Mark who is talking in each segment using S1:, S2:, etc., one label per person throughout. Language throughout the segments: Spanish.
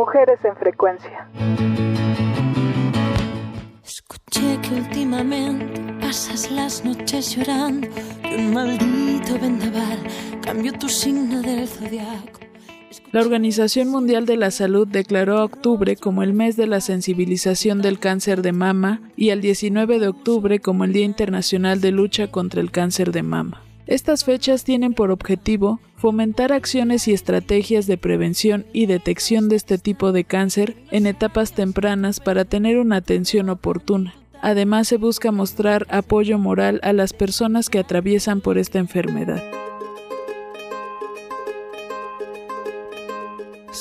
S1: Mujeres en Frecuencia.
S2: Escuché que últimamente pasas las noches llorando un maldito vendaval cambió tu signo del zodiaco.
S3: La Organización Mundial de la Salud declaró a octubre como el mes de la sensibilización del cáncer de mama y el 19 de octubre como el Día Internacional de Lucha contra el Cáncer de Mama. Estas fechas tienen por objetivo fomentar acciones y estrategias de prevención y detección de este tipo de cáncer en etapas tempranas para tener una atención oportuna. Además, se busca mostrar apoyo moral a las personas que atraviesan por esta enfermedad.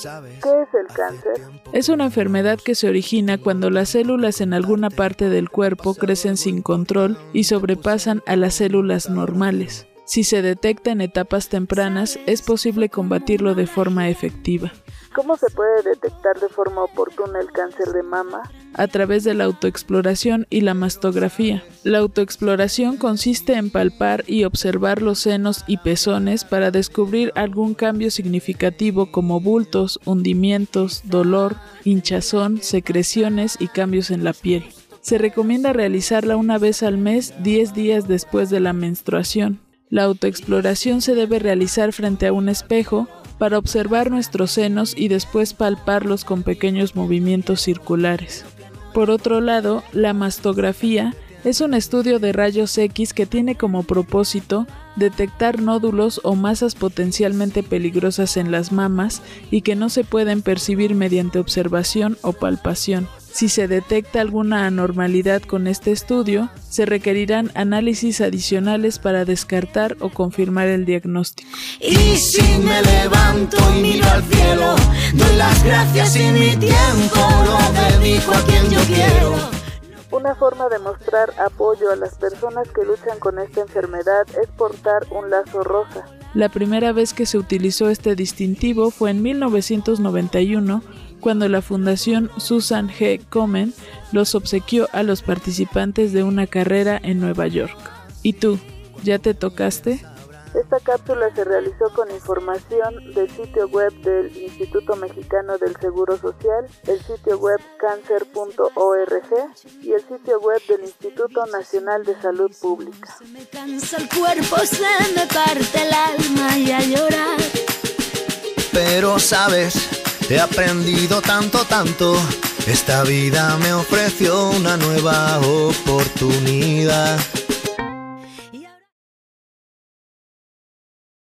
S1: ¿Qué es el cáncer?
S3: Es una enfermedad que se origina cuando las células en alguna parte del cuerpo crecen sin control y sobrepasan a las células normales. Si se detecta en etapas tempranas, es posible combatirlo de forma efectiva.
S1: ¿Cómo se puede detectar de forma oportuna el cáncer de mama?
S3: A través de la autoexploración y la mastografía. La autoexploración consiste en palpar y observar los senos y pezones para descubrir algún cambio significativo como bultos, hundimientos, dolor, hinchazón, secreciones y cambios en la piel. Se recomienda realizarla una vez al mes 10 días después de la menstruación. La autoexploración se debe realizar frente a un espejo para observar nuestros senos y después palparlos con pequeños movimientos circulares. Por otro lado, la mastografía es un estudio de rayos X que tiene como propósito detectar nódulos o masas potencialmente peligrosas en las mamas y que no se pueden percibir mediante observación o palpación. Si se detecta alguna anormalidad con este estudio, se requerirán análisis adicionales para descartar o confirmar el diagnóstico.
S2: Y si me levanto y miro al cielo, doy las gracias y mi tiempo lo dedico a quien yo quiero.
S1: Una forma de mostrar apoyo a las personas que luchan con esta enfermedad es portar un lazo rosa.
S3: La primera vez que se utilizó este distintivo fue en 1991 cuando la Fundación Susan G. Komen los obsequió a los participantes de una carrera en Nueva York. ¿Y tú? ¿Ya te tocaste?
S1: Esta cápsula se realizó con información del sitio web del Instituto Mexicano del Seguro Social, el sitio web cancer.org y el sitio web del Instituto Nacional de Salud Pública.
S2: Se me cansa el cuerpo, se me parte el alma y a llorar.
S4: Pero sabes, he aprendido tanto, tanto. Esta vida me ofreció una nueva oportunidad.